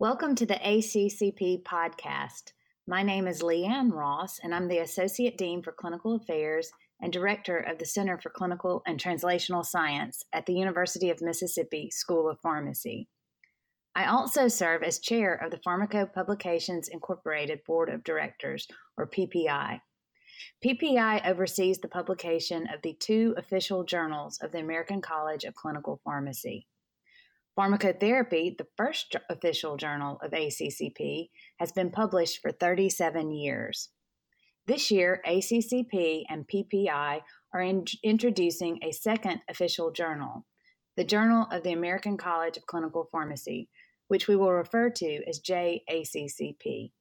Welcome to the ACCP podcast. My name is Leigh Ann Ross, and I'm the Associate Dean for Clinical Affairs and Director of the Center for Clinical and Translational Science at the University of Mississippi School of Pharmacy. I also serve as chair of the Pharmaco Publications Incorporated Board of Directors, or PPI. PPI oversees the publication of the two official journals of the American College of Clinical Pharmacy. Pharmacotherapy, the first official journal of ACCP, has been published for 37 years. This year, ACCP and PPI are in- introducing a second official journal, the Journal of the American College of Clinical Pharmacy, which we will refer to as JACCP.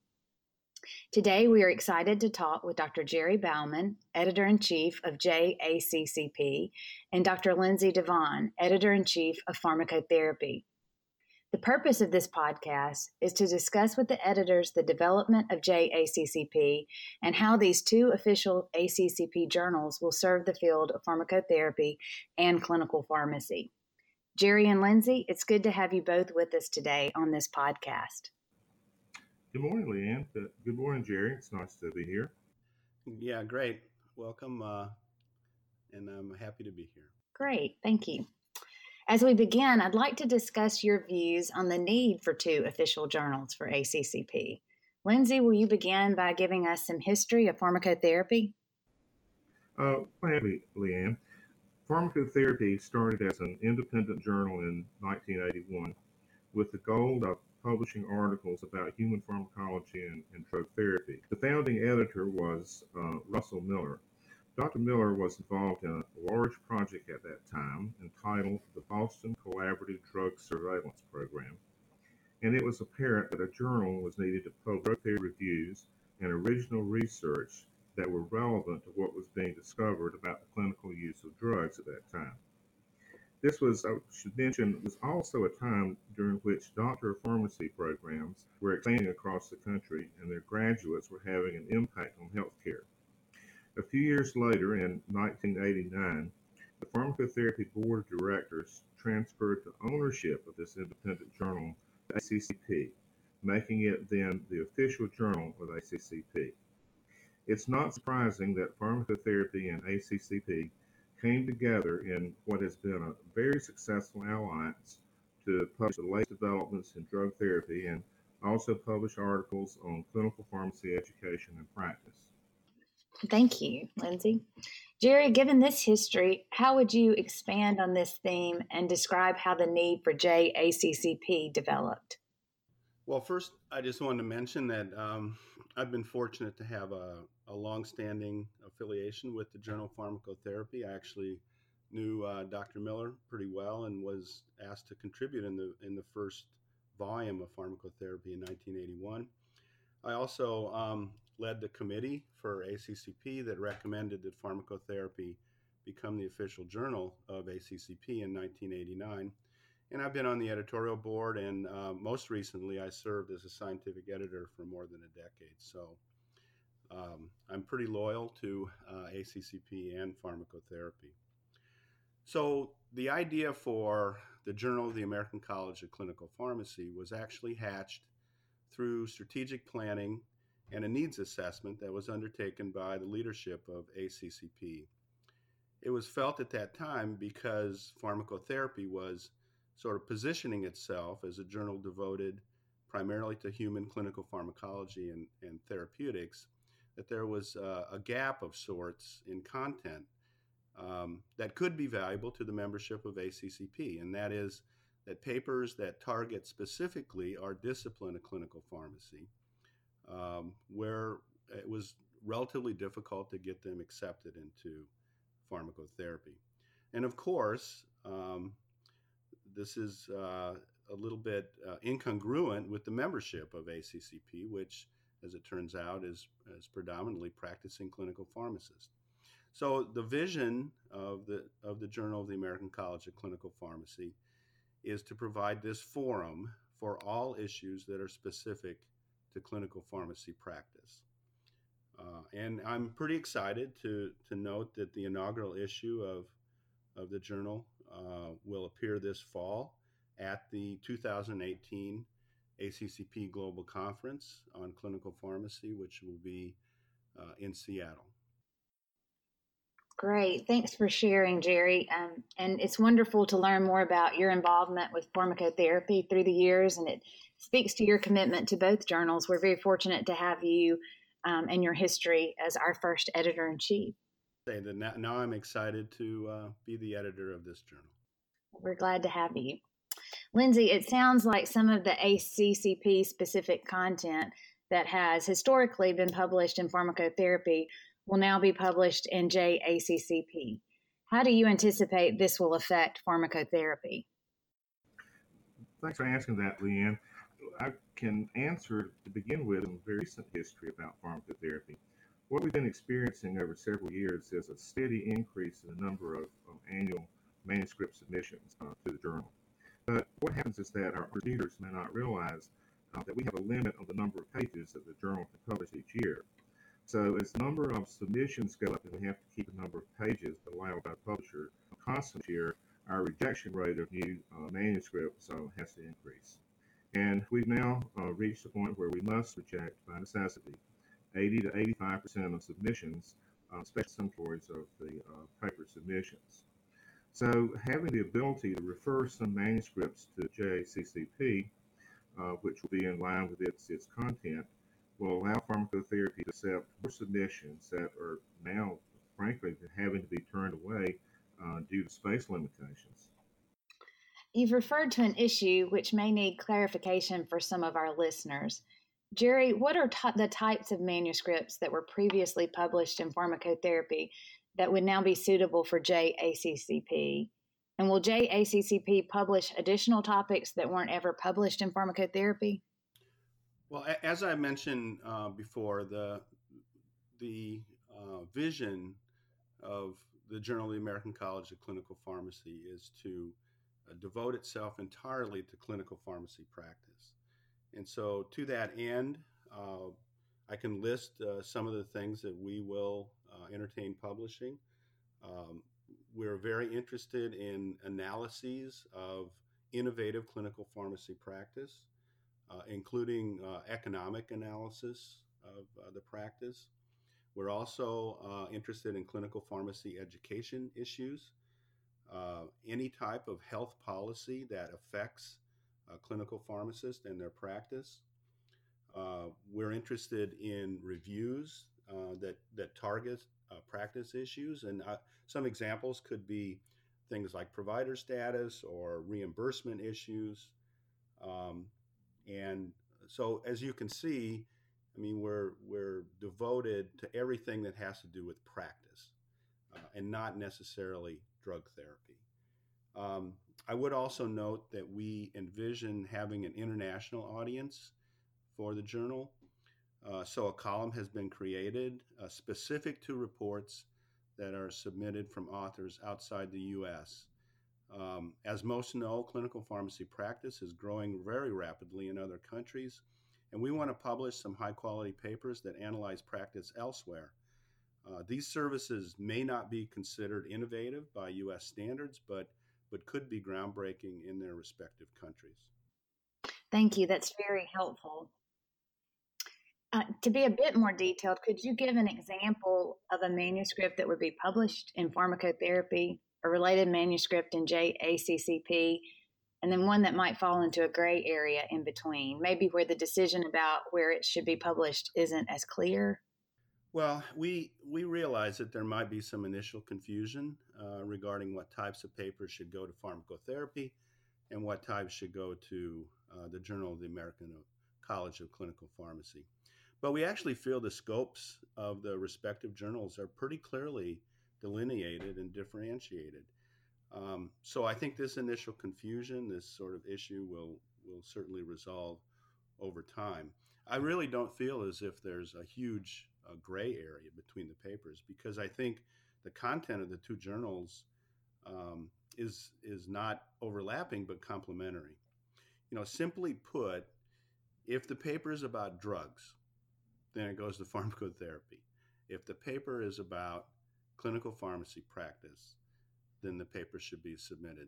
Today, we are excited to talk with Dr. Jerry Bauman, editor in chief of JACCP, and Dr. Lindsay DeVane, editor in chief of Pharmacotherapy. The purpose of this podcast is to discuss with the editors the development of JACCP and how these two official ACCP journals will serve the field of pharmacotherapy and clinical pharmacy. Jerry and Lindsay, it's good to have you both with us today on this podcast. Good morning, Leigh Ann. Good morning, Jerry. It's nice to be here. Yeah, great. Welcome, uh, and I'm happy to be here. Great, thank you. As we begin, I'd like to discuss your views on the need for two official journals for ACCP. Lindsay, will you begin by giving us some history of pharmacotherapy? Uh, happy, Leigh Ann. Pharmacotherapy started as an independent journal in 1981 with the goal of publishing articles about human pharmacology and, and drug therapy. The founding editor was uh, Russell Miller. Dr. Miller was involved in a large project at that time entitled the Boston Collaborative Drug Surveillance Program, and it was apparent that a journal was needed to publish drug therapy reviews and original research that were relevant to what was being discovered about the clinical use of drugs at that time. This was, I should mention, was also a time during which doctor of pharmacy programs were expanding across the country and their graduates were having an impact on healthcare. A few years later, in 1989, the Pharmacotherapy Board of Directors transferred the ownership of this independent journal to ACCP, making it then the official journal of ACCP. It's not surprising that pharmacotherapy and ACCP came together in what has been a very successful alliance to publish the latest developments in drug therapy and also publish articles on clinical pharmacy education and practice. Thank you, Lindsay. Jerry, given this history, how would you expand on this theme and describe how the need for JACCP developed? Well, first, I just wanted to mention that um, I've been fortunate to have a, a long-standing affiliation with the Journal of Pharmacotherapy. I actually knew uh, Dr. Miller pretty well and was asked to contribute in the in the first volume of pharmacotherapy in 1981. I also um, led the committee for ACCP that recommended that pharmacotherapy become the official journal of ACCP in 1989. And I've been on the editorial board, and uh, most recently, I served as a scientific editor for more than a decade. So um, I'm pretty loyal to uh, ACCP and pharmacotherapy. So the idea for the Journal of the American College of Clinical Pharmacy was actually hatched through strategic planning and a needs assessment that was undertaken by the leadership of ACCP. It was felt at that time because pharmacotherapy was sort of positioning itself as a journal devoted primarily to human clinical pharmacology and, and therapeutics, that there was a gap of sorts in content um, that could be valuable to the membership of ACCP, and that is that papers that target specifically our discipline of clinical pharmacy, um, where it was relatively difficult to get them accepted into pharmacotherapy. And of course, um, this is uh, a little bit uh, incongruent with the membership of ACCP, which, as it turns out, is, is predominantly practicing clinical pharmacists. So the vision of the of the Journal of the American College of Clinical Pharmacy is to provide this forum for all issues that are specific to clinical pharmacy practice. Uh, and I'm pretty excited to to note that the inaugural issue of of the journal uh, will appear this fall at the 2018 ACCP Global Conference on Clinical Pharmacy, which will be uh, in Seattle. Great. Thanks for sharing, Jerry. Um, and it's wonderful to learn more about your involvement with pharmacotherapy through the years, and it speaks to your commitment to both journals. We're very fortunate to have you um, and your history as our first editor in chief. Now, now I'm excited to uh, be the editor of this journal. We're glad to have you. Lindsay, it sounds like some of the ACCP specific content that has historically been published in pharmacotherapy will now be published in JACCP. How do you anticipate this will affect pharmacotherapy? Thanks for asking that, Leigh Ann. I can answer to begin with in very recent history about pharmacotherapy. What we've been experiencing over several years is a steady increase in the number of, annual manuscript submissions uh, to the journal. But what happens is that our readers may not realize uh, that we have a limit on the number of pages that the journal can publish each year. So as the number of submissions go up and we have to keep a number of pages allowed by the publisher constant year, our rejection rate of new uh, manuscripts uh, has to increase. And we've now uh, reached a point where we must reject by necessity 80 to 85% of submissions, uh, especially some categories of the uh, paper submissions. So having the ability to refer some manuscripts to JACCP, uh, which will be in line with its, its content, will allow pharmacotherapy to accept more submissions that are now, frankly, having to be turned away uh, due to space limitations. You've referred to an issue which may need clarification for some of our listeners. Jerry, what are t- the types of manuscripts that were previously published in pharmacotherapy that would now be suitable for JACCP? And will JACCP publish additional topics that weren't ever published in pharmacotherapy? Well, as I mentioned uh, before, the the uh, vision of the Journal of the American College of Clinical Pharmacy is to uh, devote itself entirely to clinical pharmacy practice. And so, to that end, uh, I can list uh, some of the things that we will uh, entertain publishing. Um, we're very interested in analyses of innovative clinical pharmacy practice uh, including uh, economic analysis of uh, the practice. We're also uh, interested in clinical pharmacy education issues, uh, any type of health policy that affects clinical pharmacists and their practice. we're interested in reviews that, that target practice issues, and some examples could be things like provider status or reimbursement issues. Um, and so, as you can see, I mean, we're we're devoted to everything that has to do with practice, uh, and not necessarily drug therapy. Um, I would also note that we envision having an international audience for the journal. Uh, so a column has been created uh, specific to reports that are submitted from authors outside the U.S. Um, as most know, clinical pharmacy practice is growing very rapidly in other countries, and we want to publish some high quality papers that analyze practice elsewhere. Uh, these services may not be considered innovative by U.S. standards, but, but could be groundbreaking in their respective countries. Thank you. That's very helpful. Uh, to be a bit more detailed, could you give an example of a manuscript that would be published in pharmacotherapy a related manuscript in JACCP, and then one that might fall into a gray area in between, maybe where the decision about where it should be published isn't as clear? Well, we we realize that there might be some initial confusion uh, regarding what types of papers should go to pharmacotherapy and what types should go to uh, the Journal of the American College of Clinical Pharmacy. But we actually feel the scopes of the respective journals are pretty clearly delineated and differentiated. Um, so I think this initial confusion, this sort of issue, will will certainly resolve over time. I really don't feel as if there's a huge uh, gray area between the papers because I think the content of the two journals um, is is not overlapping but complementary. You know, simply put, if the paper is about drugs, then it goes to pharmacotherapy. If the paper is about clinical pharmacy practice, then the paper should be submitted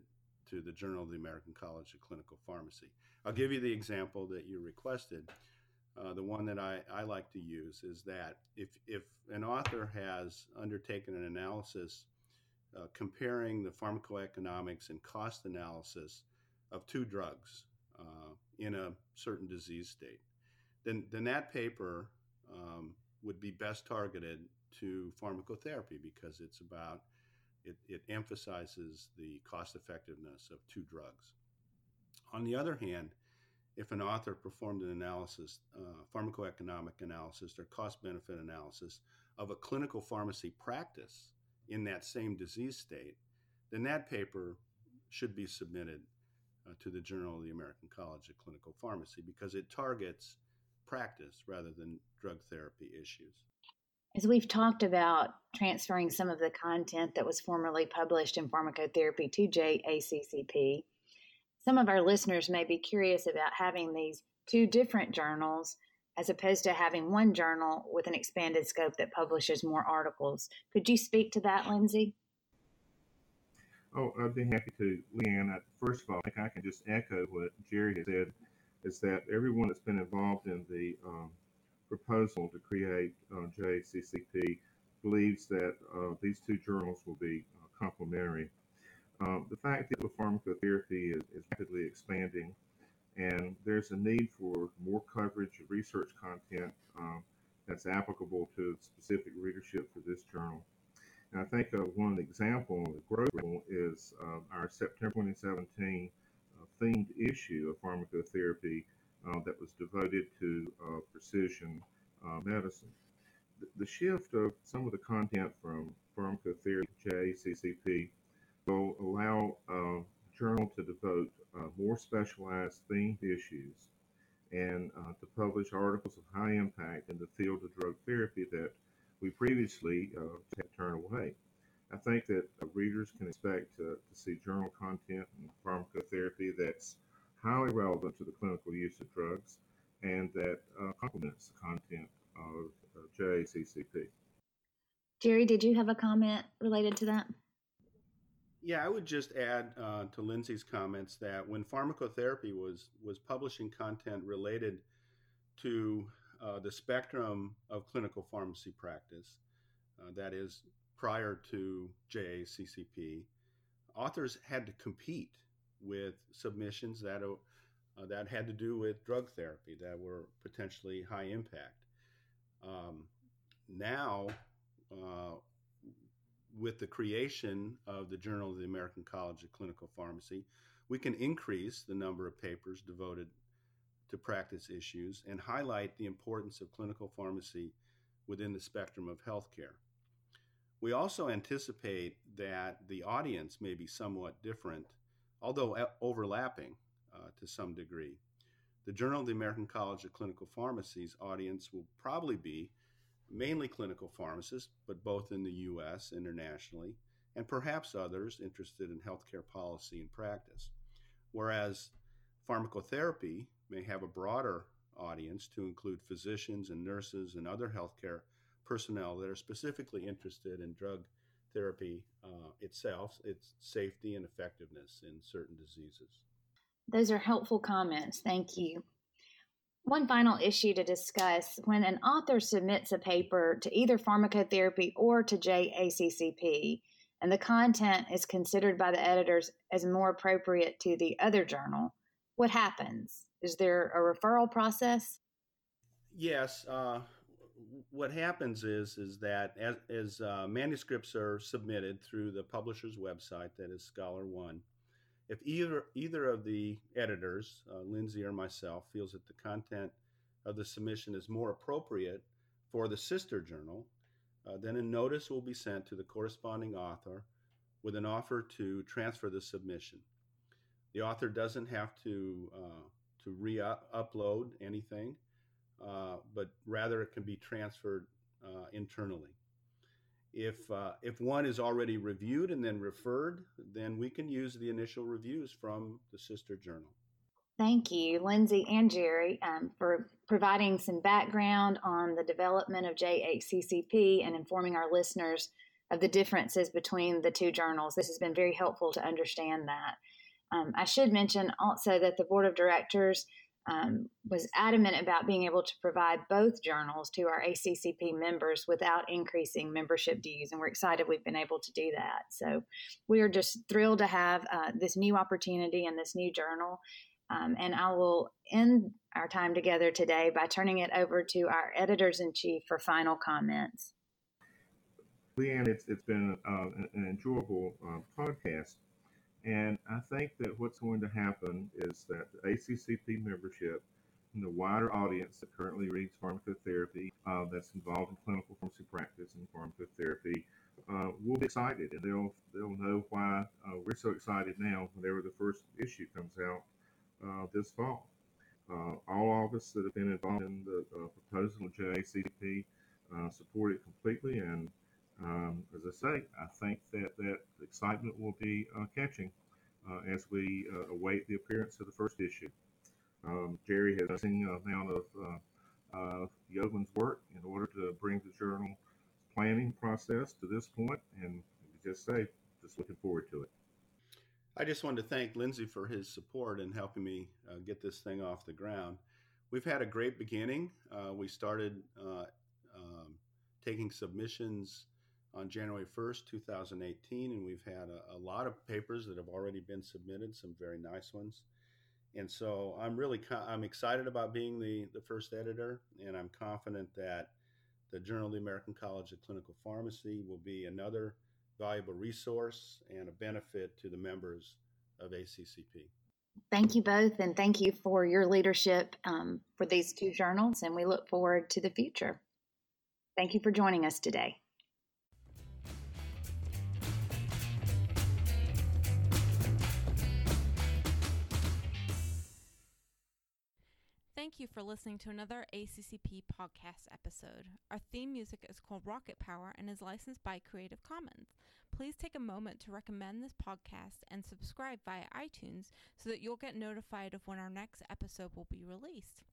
to the Journal of the American College of Clinical Pharmacy. I'll give you the example that you requested. Uh, the one that I, I like to use is that if, if an author has undertaken an analysis uh, comparing the pharmacoeconomics and cost analysis of two drugs uh, in a certain disease state, then, then that paper um, would be best targeted to pharmacotherapy because it's about it, it emphasizes the cost effectiveness of two drugs. On the other hand, if an author performed an analysis, uh, pharmacoeconomic analysis or cost benefit analysis of a clinical pharmacy practice in that same disease state, then that paper should be submitted uh, to the Journal of the American College of Clinical Pharmacy because it targets practice rather than drug therapy issues. As we've talked about transferring some of the content that was formerly published in pharmacotherapy to JACCP, some of our listeners may be curious about having these two different journals as opposed to having one journal with an expanded scope that publishes more articles. Could you speak to that, Lindsay? Oh, I'd be happy to, Leigh Ann. First of all, I think I can just echo what Jerry has said, is that everyone that's been involved in the um, proposal to create uh, JACCP believes that uh, these two journals will be uh, complementary. Um, the fact that pharmacotherapy is, is rapidly expanding and there's a need for more coverage of research content um, that's applicable to specific readership for this journal. And I think uh, one example of the growth is uh, our September 2017 uh, themed issue of pharmacotherapy uh, that was devoted to uh, precision uh, medicine. The, the, shift of some of the content from pharmacotherapy JCCP will allow a journal to devote more specialized themed issues and uh, to publish articles of high impact in the field of drug therapy that we previously uh, had turned away. I think that readers can expect to, to see journal content and pharmacotherapy that's highly relevant to the clinical use of drugs and that uh, complements the content of uh, JACCP. Jerry, did you have a comment related to that? Yeah, I would just add uh, to Lindsay's comments that when pharmacotherapy was was publishing content related to uh, the spectrum of clinical pharmacy practice, uh, that is prior to JACCP, authors had to compete with submissions that uh, that had to do with drug therapy that were potentially high impact. Um, now, uh, with the creation of the Journal of the American College of Clinical Pharmacy, we can increase the number of papers devoted to practice issues and highlight the importance of clinical pharmacy within the spectrum of healthcare. We also anticipate that the audience may be somewhat different, although overlapping uh, to some degree. The Journal of the American College of Clinical Pharmacy's audience will probably be mainly clinical pharmacists, but both in the US, internationally, and perhaps others interested in healthcare policy and practice. Whereas pharmacotherapy may have a broader audience to include physicians and nurses and other healthcare personnel that are specifically interested in drug therapy uh, itself, its safety and effectiveness in certain diseases. Those are helpful comments. Thank you. One final issue to discuss when an author submits a paper to either pharmacotherapy or to JACCP, and the content is considered by the editors as more appropriate to the other journal, what happens? Is there a referral process? Yes. Uh, what happens is is that as, as uh, manuscripts are submitted through the publisher's website, that is ScholarOne, if either either of the editors, uh, Lindsay or myself, feels that the content of the submission is more appropriate for the sister journal, uh, then a notice will be sent to the corresponding author with an offer to transfer the submission. The author doesn't have to uh, to re-upload anything, uh, but rather it can be transferred uh, internally. If, uh, if one is already reviewed and then referred, then we can use the initial reviews from the sister journal. Thank you, Lindsay and Jerry, um, for providing some background on the development of JACCP and informing our listeners of the differences between the two journals. This has been very helpful to understand that. Um, I should mention also that the board of directors um, was adamant about being able to provide both journals to our ACCP members without increasing membership dues. And we're excited we've been able to do that. So we are just thrilled to have uh, this new opportunity and this new journal. Um, and I will end our time together today by turning it over to our editors in chief for final comments. Leigh Ann, it's, it's been uh, an enjoyable uh, podcast. And I think that what's going to happen is that the ACCP membership and the wider audience that currently reads pharmacotherapy, uh, that's involved in clinical pharmacy practice and pharmacotherapy, uh, will be excited, and they'll they'll know why uh, we're so excited now. Whenever the first issue comes out uh, this fall, uh, all of us that have been involved in the uh, proposal of JACCP support it completely, and um, as I say, I think that that excitement will be uh, catching uh, as we uh, await the appearance of the first issue. Um, Jerry has seen an amount of uh, uh, work in order to bring the journal planning process to this point, and just say, just looking forward to it. I just wanted to thank Lindsay for his support in helping me uh, get this thing off the ground. We've had a great beginning. we started um, taking submissions on January 1st, 2018, and we've had a, a, lot of papers that have already been submitted, some very nice ones. And so I'm really I'm excited about being the the first editor, and I'm confident that the Journal of the American College of Clinical Pharmacy will be another valuable resource and a benefit to the members of ACCP. Thank you both, and thank you for your leadership um, for these two journals, and we look forward to the future. Thank you for joining us today. Thank you for listening to another ACCP podcast episode. Our theme music is called Rocket Power and is licensed by Creative Commons. Please take a moment to recommend this podcast and subscribe via iTunes so that you'll get notified of when our next episode will be released.